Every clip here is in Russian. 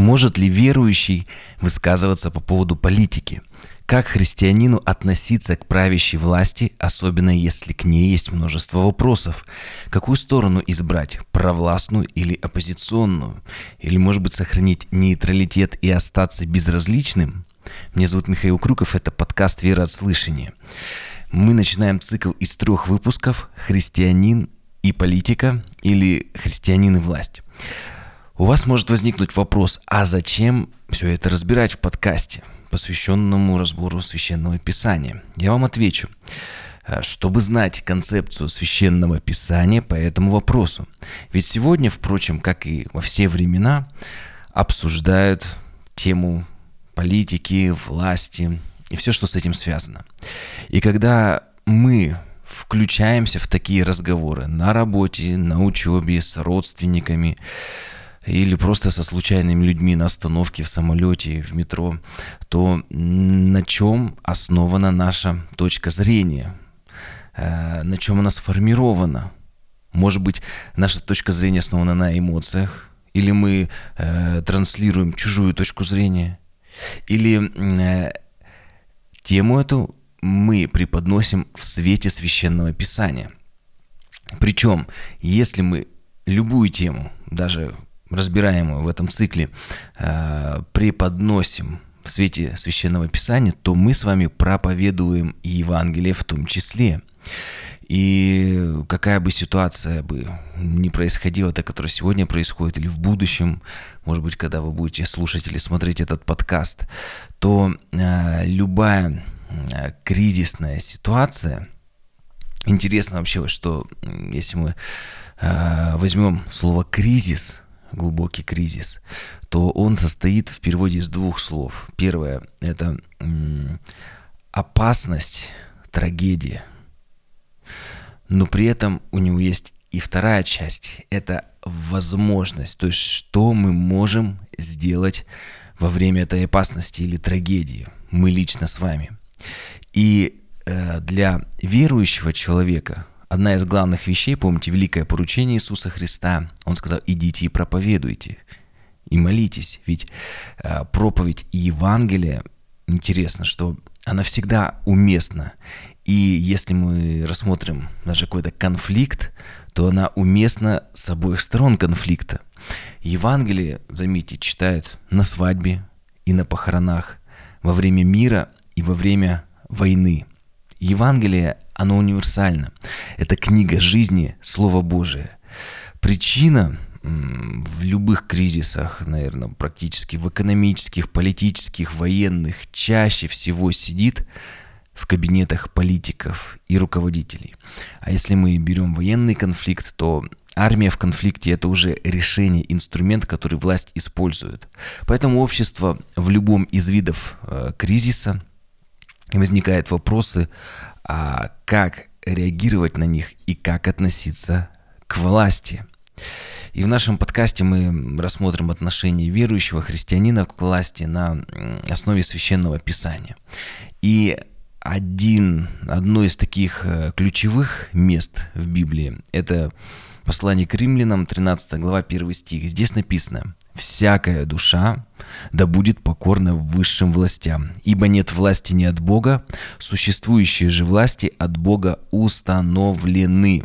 Может ли верующий высказываться по поводу политики? Как христианину относиться к правящей власти, особенно если к ней есть множество вопросов? Какую сторону избрать, провластную или оппозиционную? Или, может быть, сохранить нейтралитет и остаться безразличным? Меня зовут Михаил Крюков, это подкаст «Вера от слышания». Мы начинаем цикл из трех выпусков «Христианин и политика» или «Христианин и власть». У вас может возникнуть вопрос, а зачем все это разбирать в подкасте, посвященному разбору священного писания? Я вам отвечу э, чтобы знать концепцию священного писания по этому вопросу. Ведь сегодня, впрочем, как и во все времена, обсуждают тему политики, власти и все, что с этим связано. И когда мы включаемся в такие разговоры на работе, на учебе, с родственниками, или просто со случайными людьми на остановке, в самолете, в метро, то на чем основана наша точка зрения? Э, на чем она сформирована? Может быть, наша точка зрения основана на эмоциях? Или мы э, транслируем чужую точку зрения? Или э, тему эту мы преподносим в свете священного писания? Причем, если мы любую тему, даже разбираемую в этом цикле, э, преподносим в свете Священного Писания, то мы с вами проповедуем Евангелие в том числе. И какая бы ситуация бы ни происходила, та, которая сегодня происходит, или в будущем, может быть, когда вы будете слушать или смотреть этот подкаст, то э, любая э, кризисная ситуация, интересно вообще, что если мы э, возьмем слово кризис, глубокий кризис, то он состоит в переводе из двух слов. Первое – это опасность, трагедия. Но при этом у него есть и вторая часть – это возможность, то есть что мы можем сделать во время этой опасности или трагедии, мы лично с вами. И э, для верующего человека одна из главных вещей, помните, великое поручение Иисуса Христа, Он сказал, идите и проповедуйте, и молитесь. Ведь э, проповедь и Евангелие, интересно, что она всегда уместна. И если мы рассмотрим даже какой-то конфликт, то она уместна с обоих сторон конфликта. Евангелие, заметьте, читают на свадьбе и на похоронах, во время мира и во время войны. Евангелие, оно универсально. Это книга жизни, Слово Божие. Причина в любых кризисах, наверное, практически в экономических, политических, военных, чаще всего сидит в кабинетах политиков и руководителей. А если мы берем военный конфликт, то армия в конфликте – это уже решение, инструмент, который власть использует. Поэтому общество в любом из видов э, кризиса возникают вопросы, а как реагировать на них и как относиться к власти. И в нашем подкасте мы рассмотрим отношение верующего христианина к власти на основе священного писания. И один, одно из таких э, ключевых мест в Библии – это послание к римлянам, 13 глава, 1 стих. Здесь написано «Всякая душа да будет покорна высшим властям, ибо нет власти не от Бога, существующие же власти от Бога установлены».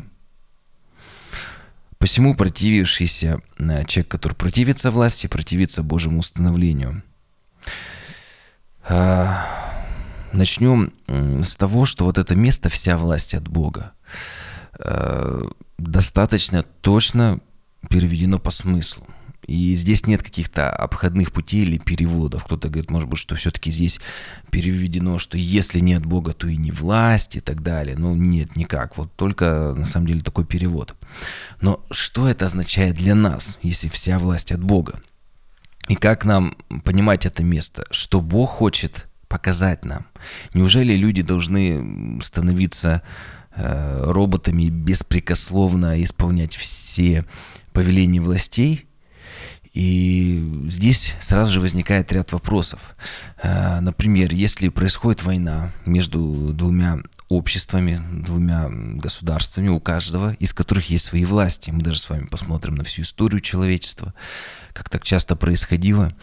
Посему противившийся э, человек, который противится власти, противится Божьему установлению. А, начнем с того, что вот это место вся власть от Бога э, достаточно точно переведено по смыслу. И здесь нет каких-то обходных путей или переводов. Кто-то говорит, может быть, что все-таки здесь переведено, что если нет Бога, то и не власть и так далее. Ну, нет, никак. Вот только на самом деле такой перевод. Но что это означает для нас, если вся власть от Бога? И как нам понимать это место? Что Бог хочет показать нам? Неужели люди должны становиться э, роботами беспрекословно исполнять все повеления властей? И здесь сразу же возникает ряд вопросов. Э, например, если происходит война между двумя обществами, двумя государствами, у каждого из которых есть свои власти. Мы даже с вами посмотрим на всю историю человечества, как так часто происходило.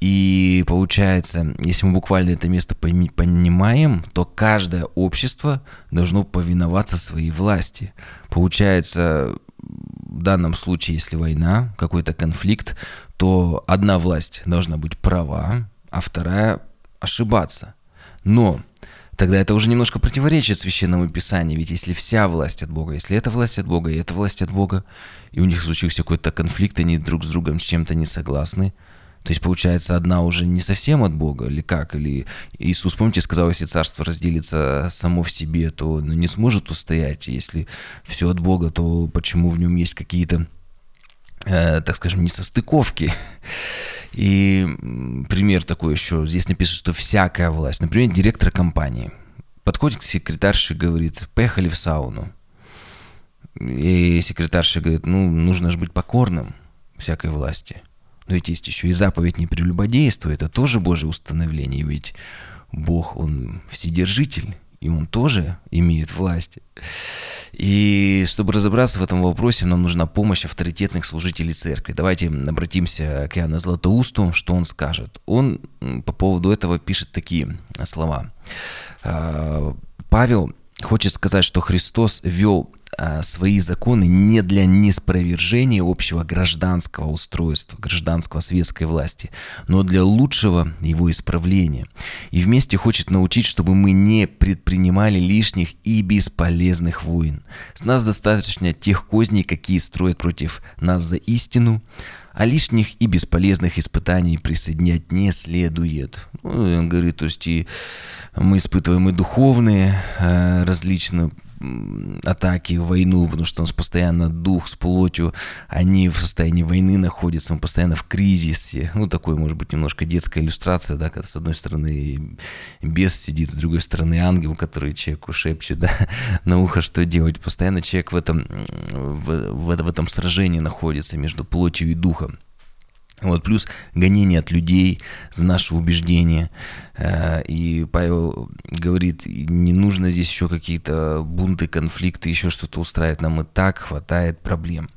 И получается, если мы буквально это место понимаем, то каждое общество должно повиноваться своей власти. Получается, в данном случае, если война, какой-то конфликт, то одна власть должна быть права, а вторая ошибаться. Но тогда это уже немножко противоречит священному писанию, ведь если вся власть от Бога, если эта власть от Бога и эта власть от Бога, и у них случился какой-то конфликт, они друг с другом с чем-то не согласны, то есть, получается, одна уже не совсем от Бога, или как? Или Иисус, помните, сказал, если царство разделится само в себе, то ну, не сможет устоять. Если все от Бога, то почему в нем есть какие-то, э, так скажем, несостыковки? И пример такой еще. Здесь написано, что всякая власть. Например, директор компании подходит к секретарше и говорит, поехали в сауну. И секретарша говорит, ну, нужно же быть покорным всякой власти. Но ведь есть еще и заповедь не прелюбодействуй, это тоже Божье установление, ведь Бог, Он вседержитель, и Он тоже имеет власть. И чтобы разобраться в этом вопросе, нам нужна помощь авторитетных служителей церкви. Давайте обратимся к Иоанну Златоусту, что он скажет. Он по поводу этого пишет такие слова. «А, Павел хочет сказать, что Христос вел свои законы не для неспровержения общего гражданского устройства, гражданского светской власти, но для лучшего его исправления. И вместе хочет научить, чтобы мы не предпринимали лишних и бесполезных войн. С нас достаточно тех козней, какие строят против нас за истину, а лишних и бесполезных испытаний присоединять не следует. Ну, он говорит, то есть и мы испытываем и духовные э, различные атаки, войну, потому что у нас постоянно дух с плотью, они в состоянии войны находятся, мы постоянно в кризисе. Ну, такой, может быть, немножко детская иллюстрация, да, когда с одной стороны бес сидит, с другой стороны ангел, который человеку шепчет, да, на ухо, что делать. Постоянно человек в этом, в, в, в этом сражении находится между плотью и духом. Вот, плюс гонение от людей за наши убеждения. Э, и Павел говорит, не нужно здесь еще какие-то бунты, конфликты, еще что-то устраивать. Нам и так хватает проблем.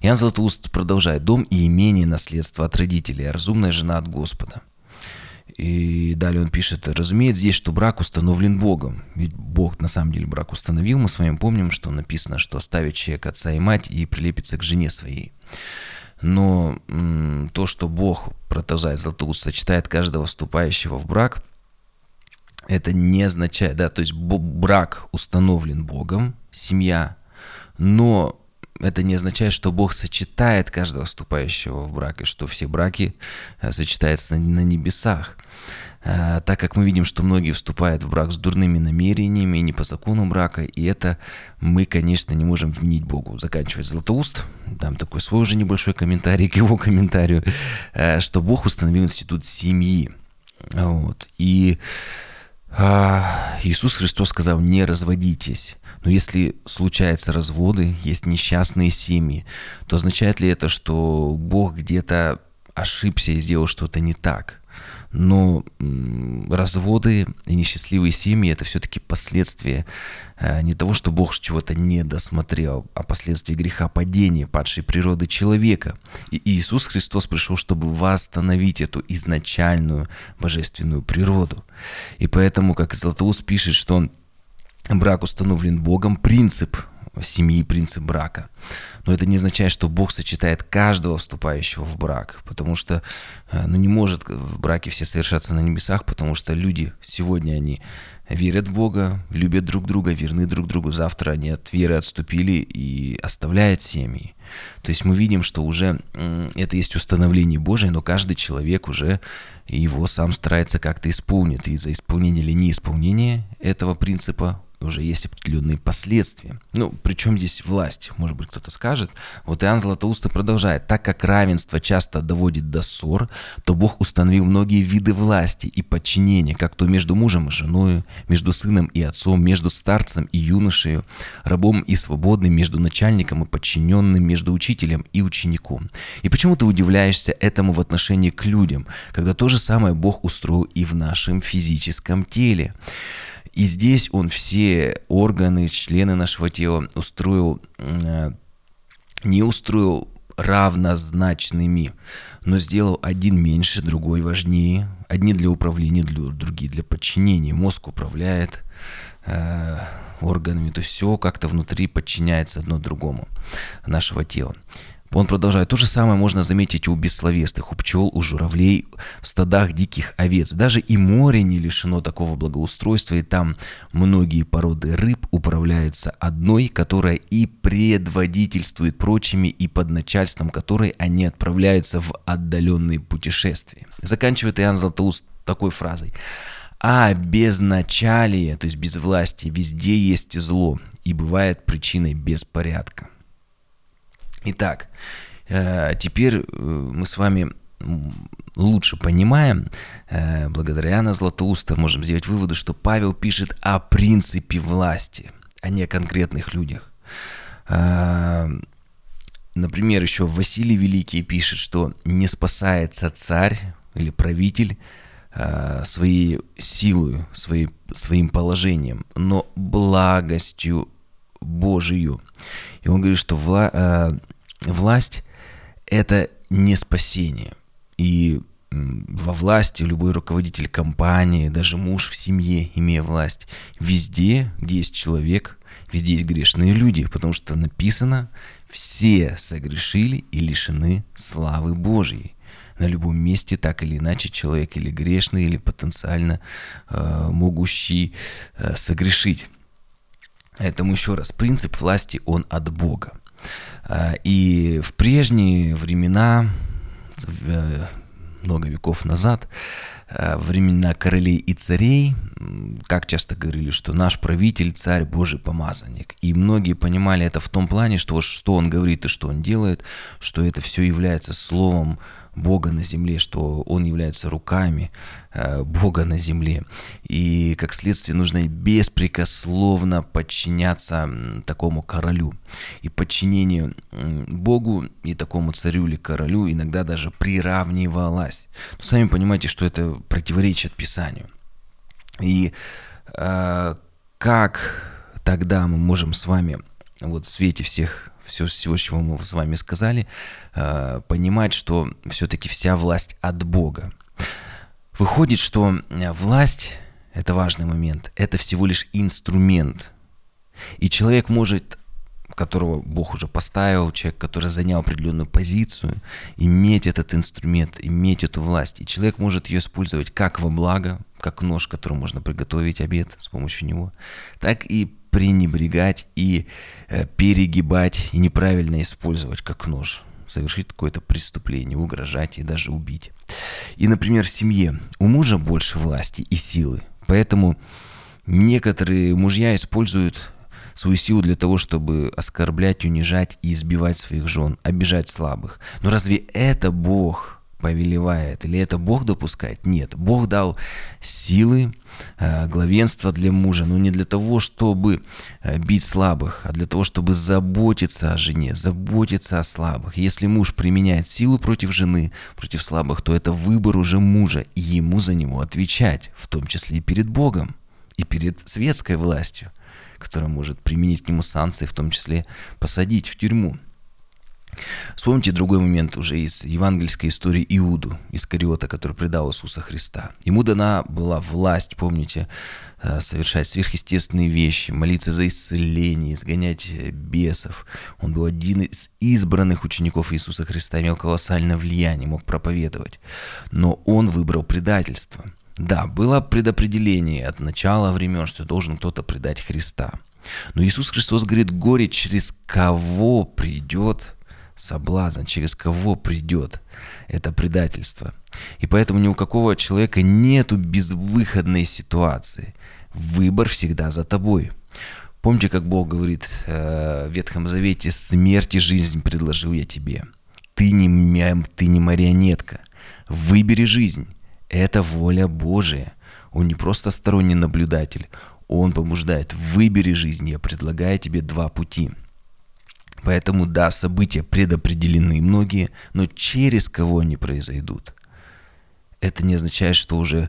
Иоанн Златоуст продолжает. Дом и имение наследство от родителей, а разумная жена от Господа. И далее он пишет, разумеется, здесь, что брак установлен Богом. Ведь Бог на самом деле брак установил. Мы с вами помним, что написано, что оставит человек отца и мать и прилепится к жене своей. Но м, то, что Бог, продолжает Златоуст, сочетает каждого вступающего в брак, это не означает, да, то есть брак установлен Богом, семья, но это не означает, что Бог сочетает каждого вступающего в брак, и что все браки э, сочетаются на, на небесах. Э, так как мы видим, что многие вступают в брак с дурными намерениями, не по закону брака, и это мы, конечно, не можем винить Богу. Заканчивает Златоуст, там такой свой уже небольшой комментарий к его комментарию, э, что Бог установил институт семьи. Вот. И а, Иисус Христос сказал, не разводитесь. Но если случаются разводы, есть несчастные семьи, то означает ли это, что Бог где-то ошибся и сделал что-то не так? Но разводы и несчастливые семьи – это все-таки последствия э, не того, что Бог чего-то не досмотрел, а последствия греха падения, падшей природы человека. И Иисус Христос пришел, чтобы восстановить эту изначальную божественную природу. И поэтому, как Златоуст пишет, что брак установлен Богом, принцип семьи, принцип брака. Но это не означает, что Бог сочетает каждого вступающего в брак, потому что э, ну, не может в браке все совершаться на небесах, потому что люди сегодня они верят в Бога, любят друг друга, верны друг другу, завтра они от веры отступили и оставляют семьи. То есть мы видим, что уже это есть установление Божие, но каждый человек уже его сам старается как-то исполнить. И за исполнение или неисполнение этого принципа уже есть определенные последствия. Ну, причем здесь власть, может быть, кто-то скажет. Вот Иоанн Златоуста продолжает. Так как равенство часто доводит до ссор, то Бог установил многие виды власти и подчинения, как то между мужем и женой, между сыном и отцом, между старцем и юношей, рабом и свободным, между начальником и подчиненным, между учителем и учеником. И почему ты удивляешься этому в отношении к людям, когда то же самое Бог устроил и в нашем физическом теле? И здесь он все органы, члены нашего тела устроил, э, не устроил равнозначными, но сделал один меньше, другой важнее. Одни для управления, другие для подчинения. Мозг управляет э, органами, то есть все как-то внутри подчиняется одно другому нашего тела. Он продолжает. То же самое можно заметить у бессловесных, у пчел, у журавлей, в стадах диких овец. Даже и море не лишено такого благоустройства, и там многие породы рыб управляются одной, которая и предводительствует прочими, и под начальством которой они отправляются в отдаленные путешествия. Заканчивает Иоанн Златоуст такой фразой. А безначалие, то есть без власти, везде есть зло и бывает причиной беспорядка. Итак, э, теперь э, мы с вами лучше понимаем, э, благодаря Иоанна Златоуста можем сделать выводы, что Павел пишет о принципе власти, а не о конкретных людях. Например, еще Василий Великий пишет, что не спасается царь или правитель своей силой, своей, своим положением, но благостью Божию. И он говорит, что вла, власть – это не спасение. И во власти любой руководитель компании, даже муж в семье, имея власть, везде, где есть человек, везде есть грешные люди, потому что написано, все согрешили и лишены славы Божьей. На любом месте так или иначе человек или грешный, или потенциально э, могущий э, согрешить. Поэтому еще раз, принцип власти, он от Бога. А, и в прежние времена, э, много веков назад, э, времена королей и царей, как часто говорили, что наш правитель, царь, Божий помазанник. И многие понимали это в том плане, что что он говорит и что он делает, что это все является словом Бога на земле, что Он является руками э, Бога на земле. И, как следствие, нужно беспрекословно подчиняться такому королю. И подчинение Богу и такому царю или королю иногда даже приравнивалось. Но сами понимаете, что это противоречит Писанию. И э, как тогда мы можем с вами вот в свете всех все, всего, чего мы с вами сказали, э, понимать, что все-таки вся власть от Бога. Выходит, что э, власть, это важный момент, это всего лишь инструмент. И человек может которого Бог уже поставил, человек, который занял определенную позицию, иметь этот инструмент, иметь эту власть. И человек может ее использовать как во благо, как нож, которым можно приготовить обед с помощью него, так и пренебрегать и э, перегибать и неправильно использовать как нож совершить какое-то преступление, угрожать и даже убить. И, например, в семье у мужа больше власти и силы, поэтому некоторые мужья используют свою силу для того, чтобы оскорблять, унижать и избивать своих жен, обижать слабых. Но разве это Бог повелевает? Или это Бог допускает? Нет. Бог дал силы, э, главенство для мужа, но не для того, чтобы э, бить слабых, а для того, чтобы заботиться о жене, заботиться о слабых. Если муж применяет силу против жены, против слабых, то это выбор уже мужа, и ему за него отвечать, в том числе и перед Богом, и перед светской властью которая может применить к нему санкции, в том числе посадить в тюрьму. Вспомните другой момент уже из евангельской истории Иуду, Искариота, который предал Иисуса Христа. Ему дана была власть, помните, э, совершать сверхъестественные вещи, молиться за исцеление, изгонять э, бесов. Он был один из избранных учеников Иисуса Христа, имел колоссальное влияние, мог проповедовать. Но он выбрал предательство – да, было предопределение от начала времен, что должен кто-то предать Христа. Но Иисус Христос говорит, горе, через кого придет соблазн, через кого придет это предательство. И поэтому ни у какого человека нету безвыходной ситуации. Выбор всегда за тобой. Помните, как Бог говорит э, в Ветхом Завете, смерть и жизнь предложил я тебе. Ты не, ты не марионетка. Выбери жизнь. Это воля Божия. Он не просто сторонний наблюдатель. Он побуждает. Выбери жизнь. Я предлагаю тебе два пути. Поэтому, да, события предопределены многие, но через кого они произойдут. Это не означает, что уже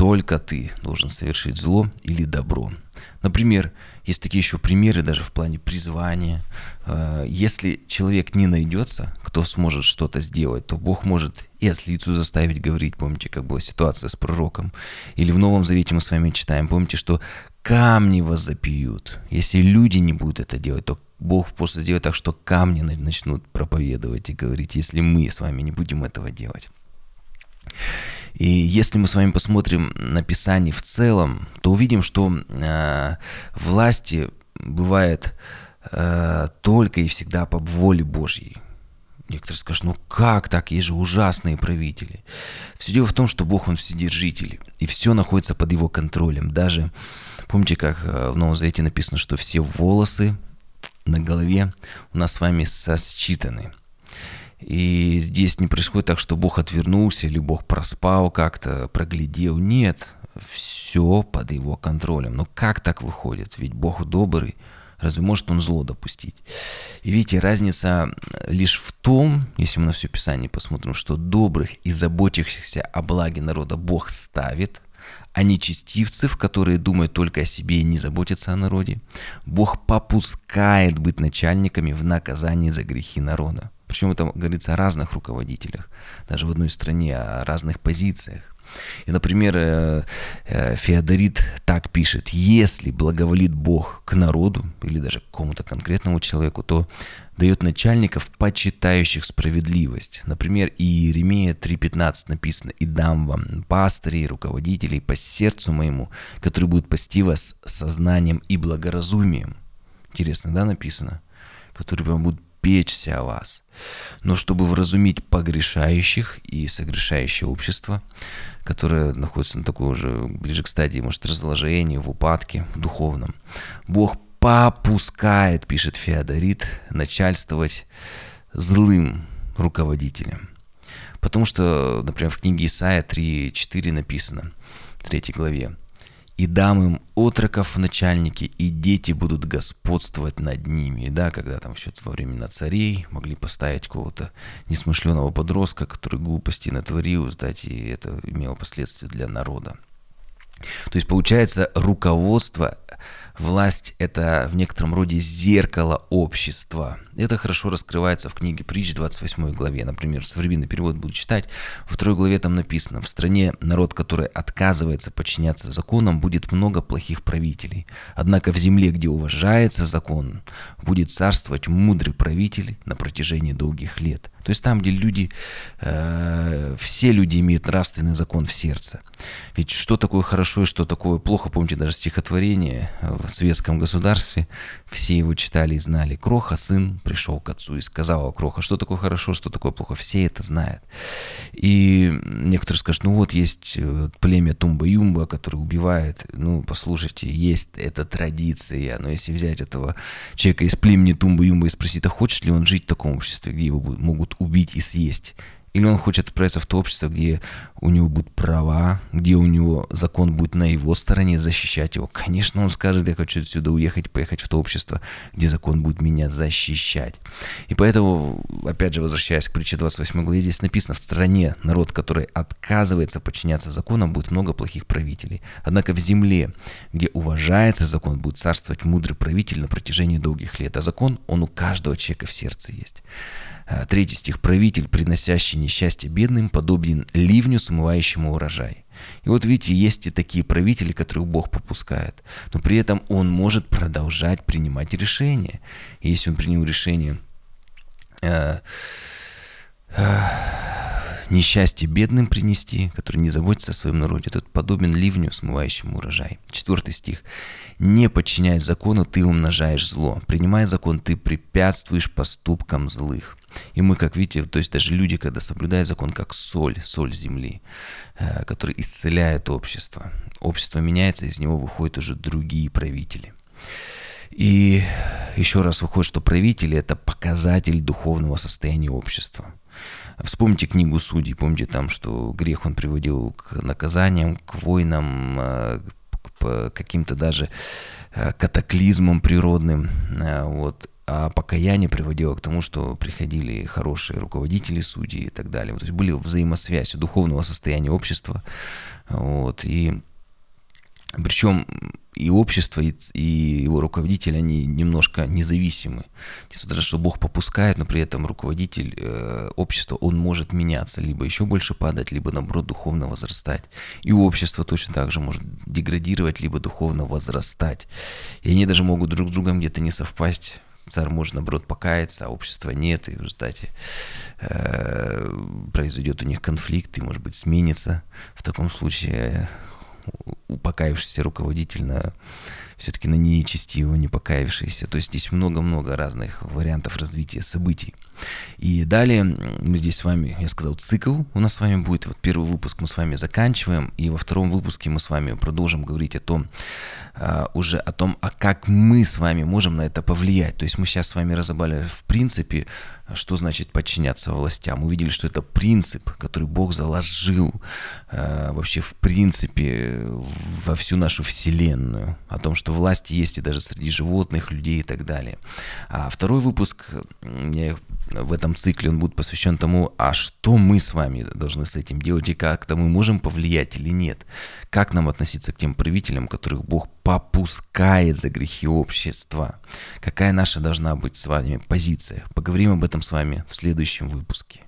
только ты должен совершить зло или добро. Например, есть такие еще примеры даже в плане призвания. Э, если человек не найдется, кто сможет что-то сделать, то Бог может и ослицу заставить говорить. Помните, как была ситуация с пророком? Или в Новом Завете мы с вами читаем. Помните, что камни вас запьют. Если люди не будут это делать, то Бог просто сделает так, что камни начнут проповедовать и говорить, если мы с вами не будем этого делать. И если мы с вами посмотрим на Писание в целом, то увидим, что э, власти бывает э, только и всегда по воле Божьей. Некоторые скажут, ну как так, есть же ужасные правители. Все дело в том, что Бог, Он вседержитель, и все находится под Его контролем. Даже, помните, как э, в Новом Завете написано, что все волосы на голове у нас с вами сосчитаны. И здесь не происходит так, что Бог отвернулся или Бог проспал как-то, проглядел. Нет, все под его контролем. Но как так выходит? Ведь Бог добрый, разве может он зло допустить? И видите, разница лишь в том, если мы на все Писание посмотрим, что добрых и заботящихся о благе народа Бог ставит, а не честивцев, которые думают только о себе и не заботятся о народе. Бог попускает быть начальниками в наказании за грехи народа. Причем это говорится о разных руководителях, даже в одной стране, о разных позициях. И, например, э, э, Феодорит так пишет, если благоволит Бог к народу или даже к какому-то конкретному человеку, то дает начальников, почитающих справедливость. Например, Иеремия 3.15 написано, «И дам вам пастырей, руководителей по сердцу моему, которые будут пасти вас сознанием и благоразумием». Интересно, да, написано? Которые прям будут печься о вас. Но чтобы вразумить погрешающих и согрешающее общество, которое находится на такой уже ближе к стадии, может, разложения, в упадке духовном, Бог попускает, пишет Феодорит, начальствовать злым руководителям. Потому что, например, в книге Исаия 3.4 написано, в 3 главе, и дам им отроков в начальники, и дети будут господствовать над ними. И да, когда там еще во времена царей могли поставить какого-то несмышленого подростка, который глупости натворил, сдать, и это имело последствия для народа. То есть получается руководство Власть – это в некотором роде зеркало общества. Это хорошо раскрывается в книге Притч 28 главе. Например, современный перевод буду читать. Во второй главе там написано, в стране народ, который отказывается подчиняться законам, будет много плохих правителей. Однако в земле, где уважается закон, будет царствовать мудрый правитель на протяжении долгих лет. То есть там, где люди, э, все люди имеют нравственный закон в сердце. Ведь что такое хорошо и что такое плохо, помните даже стихотворение в светском государстве, все его читали и знали. Кроха, сын, пришел к отцу и сказал Кроха, что такое хорошо, что такое плохо. Все это знают. И некоторые скажут, ну вот есть э, племя Тумба-Юмба, которое убивает. Ну, послушайте, есть эта традиция. Но если взять этого человека из племени Тумба-Юмба и спросить, а хочет ли он жить в таком обществе, где его могут убить и съесть, или он хочет отправиться в то общество, где у него будут права, где у него закон будет на его стороне защищать его. Конечно, он скажет, я хочу отсюда уехать, поехать в то общество, где закон будет меня защищать. И поэтому, опять же, возвращаясь к притче 28 главе, здесь написано, в стране народ, который отказывается подчиняться законам, будет много плохих правителей. Однако в земле, где уважается закон, будет царствовать мудрый правитель на протяжении долгих лет. А закон, он у каждого человека в сердце есть. Э, третий стих. «Правитель, приносящий несчастье бедным, подобен ливню, смывающему урожай». И вот видите, есть и такие правители, которых Бог попускает. Но при этом Он может продолжать принимать решения. И если Он принял решение э, э, несчастье бедным принести, который не заботится о своем народе, тот подобен ливню, смывающему урожай. Четвертый стих. «Не подчиняй закону, ты умножаешь зло. Принимая закон, ты препятствуешь поступкам злых». И мы, как видите, то есть даже люди, когда соблюдают закон, как соль, соль земли, э, который исцеляет общество. Общество меняется, из него выходят уже другие правители. И еще раз выходит, что правители – это показатель духовного состояния общества. Вспомните книгу судей, помните там, что грех он приводил к наказаниям, к войнам, э, к каким-то даже э, катаклизмам природным. Вот. А покаяние приводило к тому, что приходили хорошие руководители судей и так далее. То есть были взаимосвязь духовного состояния общества. Вот. И причем и общество, и, и его руководитель, они немножко независимы. Несмотря на то, что Бог попускает, но при этом руководитель э, общества, он может меняться, либо еще больше падать, либо наоборот духовно возрастать. И общество точно так же может деградировать, либо духовно возрастать. И они даже могут друг с другом где-то не совпасть. Царь может, наоборот, покаяться, а общества нет, и в результате э, произойдет у них конфликт, и, может быть, сменится в таком случае упокаившийся руководитель на все-таки на нечестивого, не покаявшийся. То есть здесь много-много разных вариантов развития событий. И далее мы здесь с вами, я сказал, цикл у нас с вами будет. Вот первый выпуск мы с вами заканчиваем, и во втором выпуске мы с вами продолжим говорить о том, уже о том, а как мы с вами можем на это повлиять. То есть мы сейчас с вами разобрали в принципе, что значит подчиняться властям. Увидели, что это принцип, который Бог заложил э, вообще в принципе во всю нашу вселенную. О том, что власти есть и даже среди животных, людей и так далее. А второй выпуск я в этом цикле он будет посвящен тому, а что мы с вами должны с этим делать и как-то мы можем повлиять или нет. Как нам относиться к тем правителям, которых Бог попускает за грехи общества. Какая наша должна быть с вами позиция. Поговорим об этом с вами в следующем выпуске.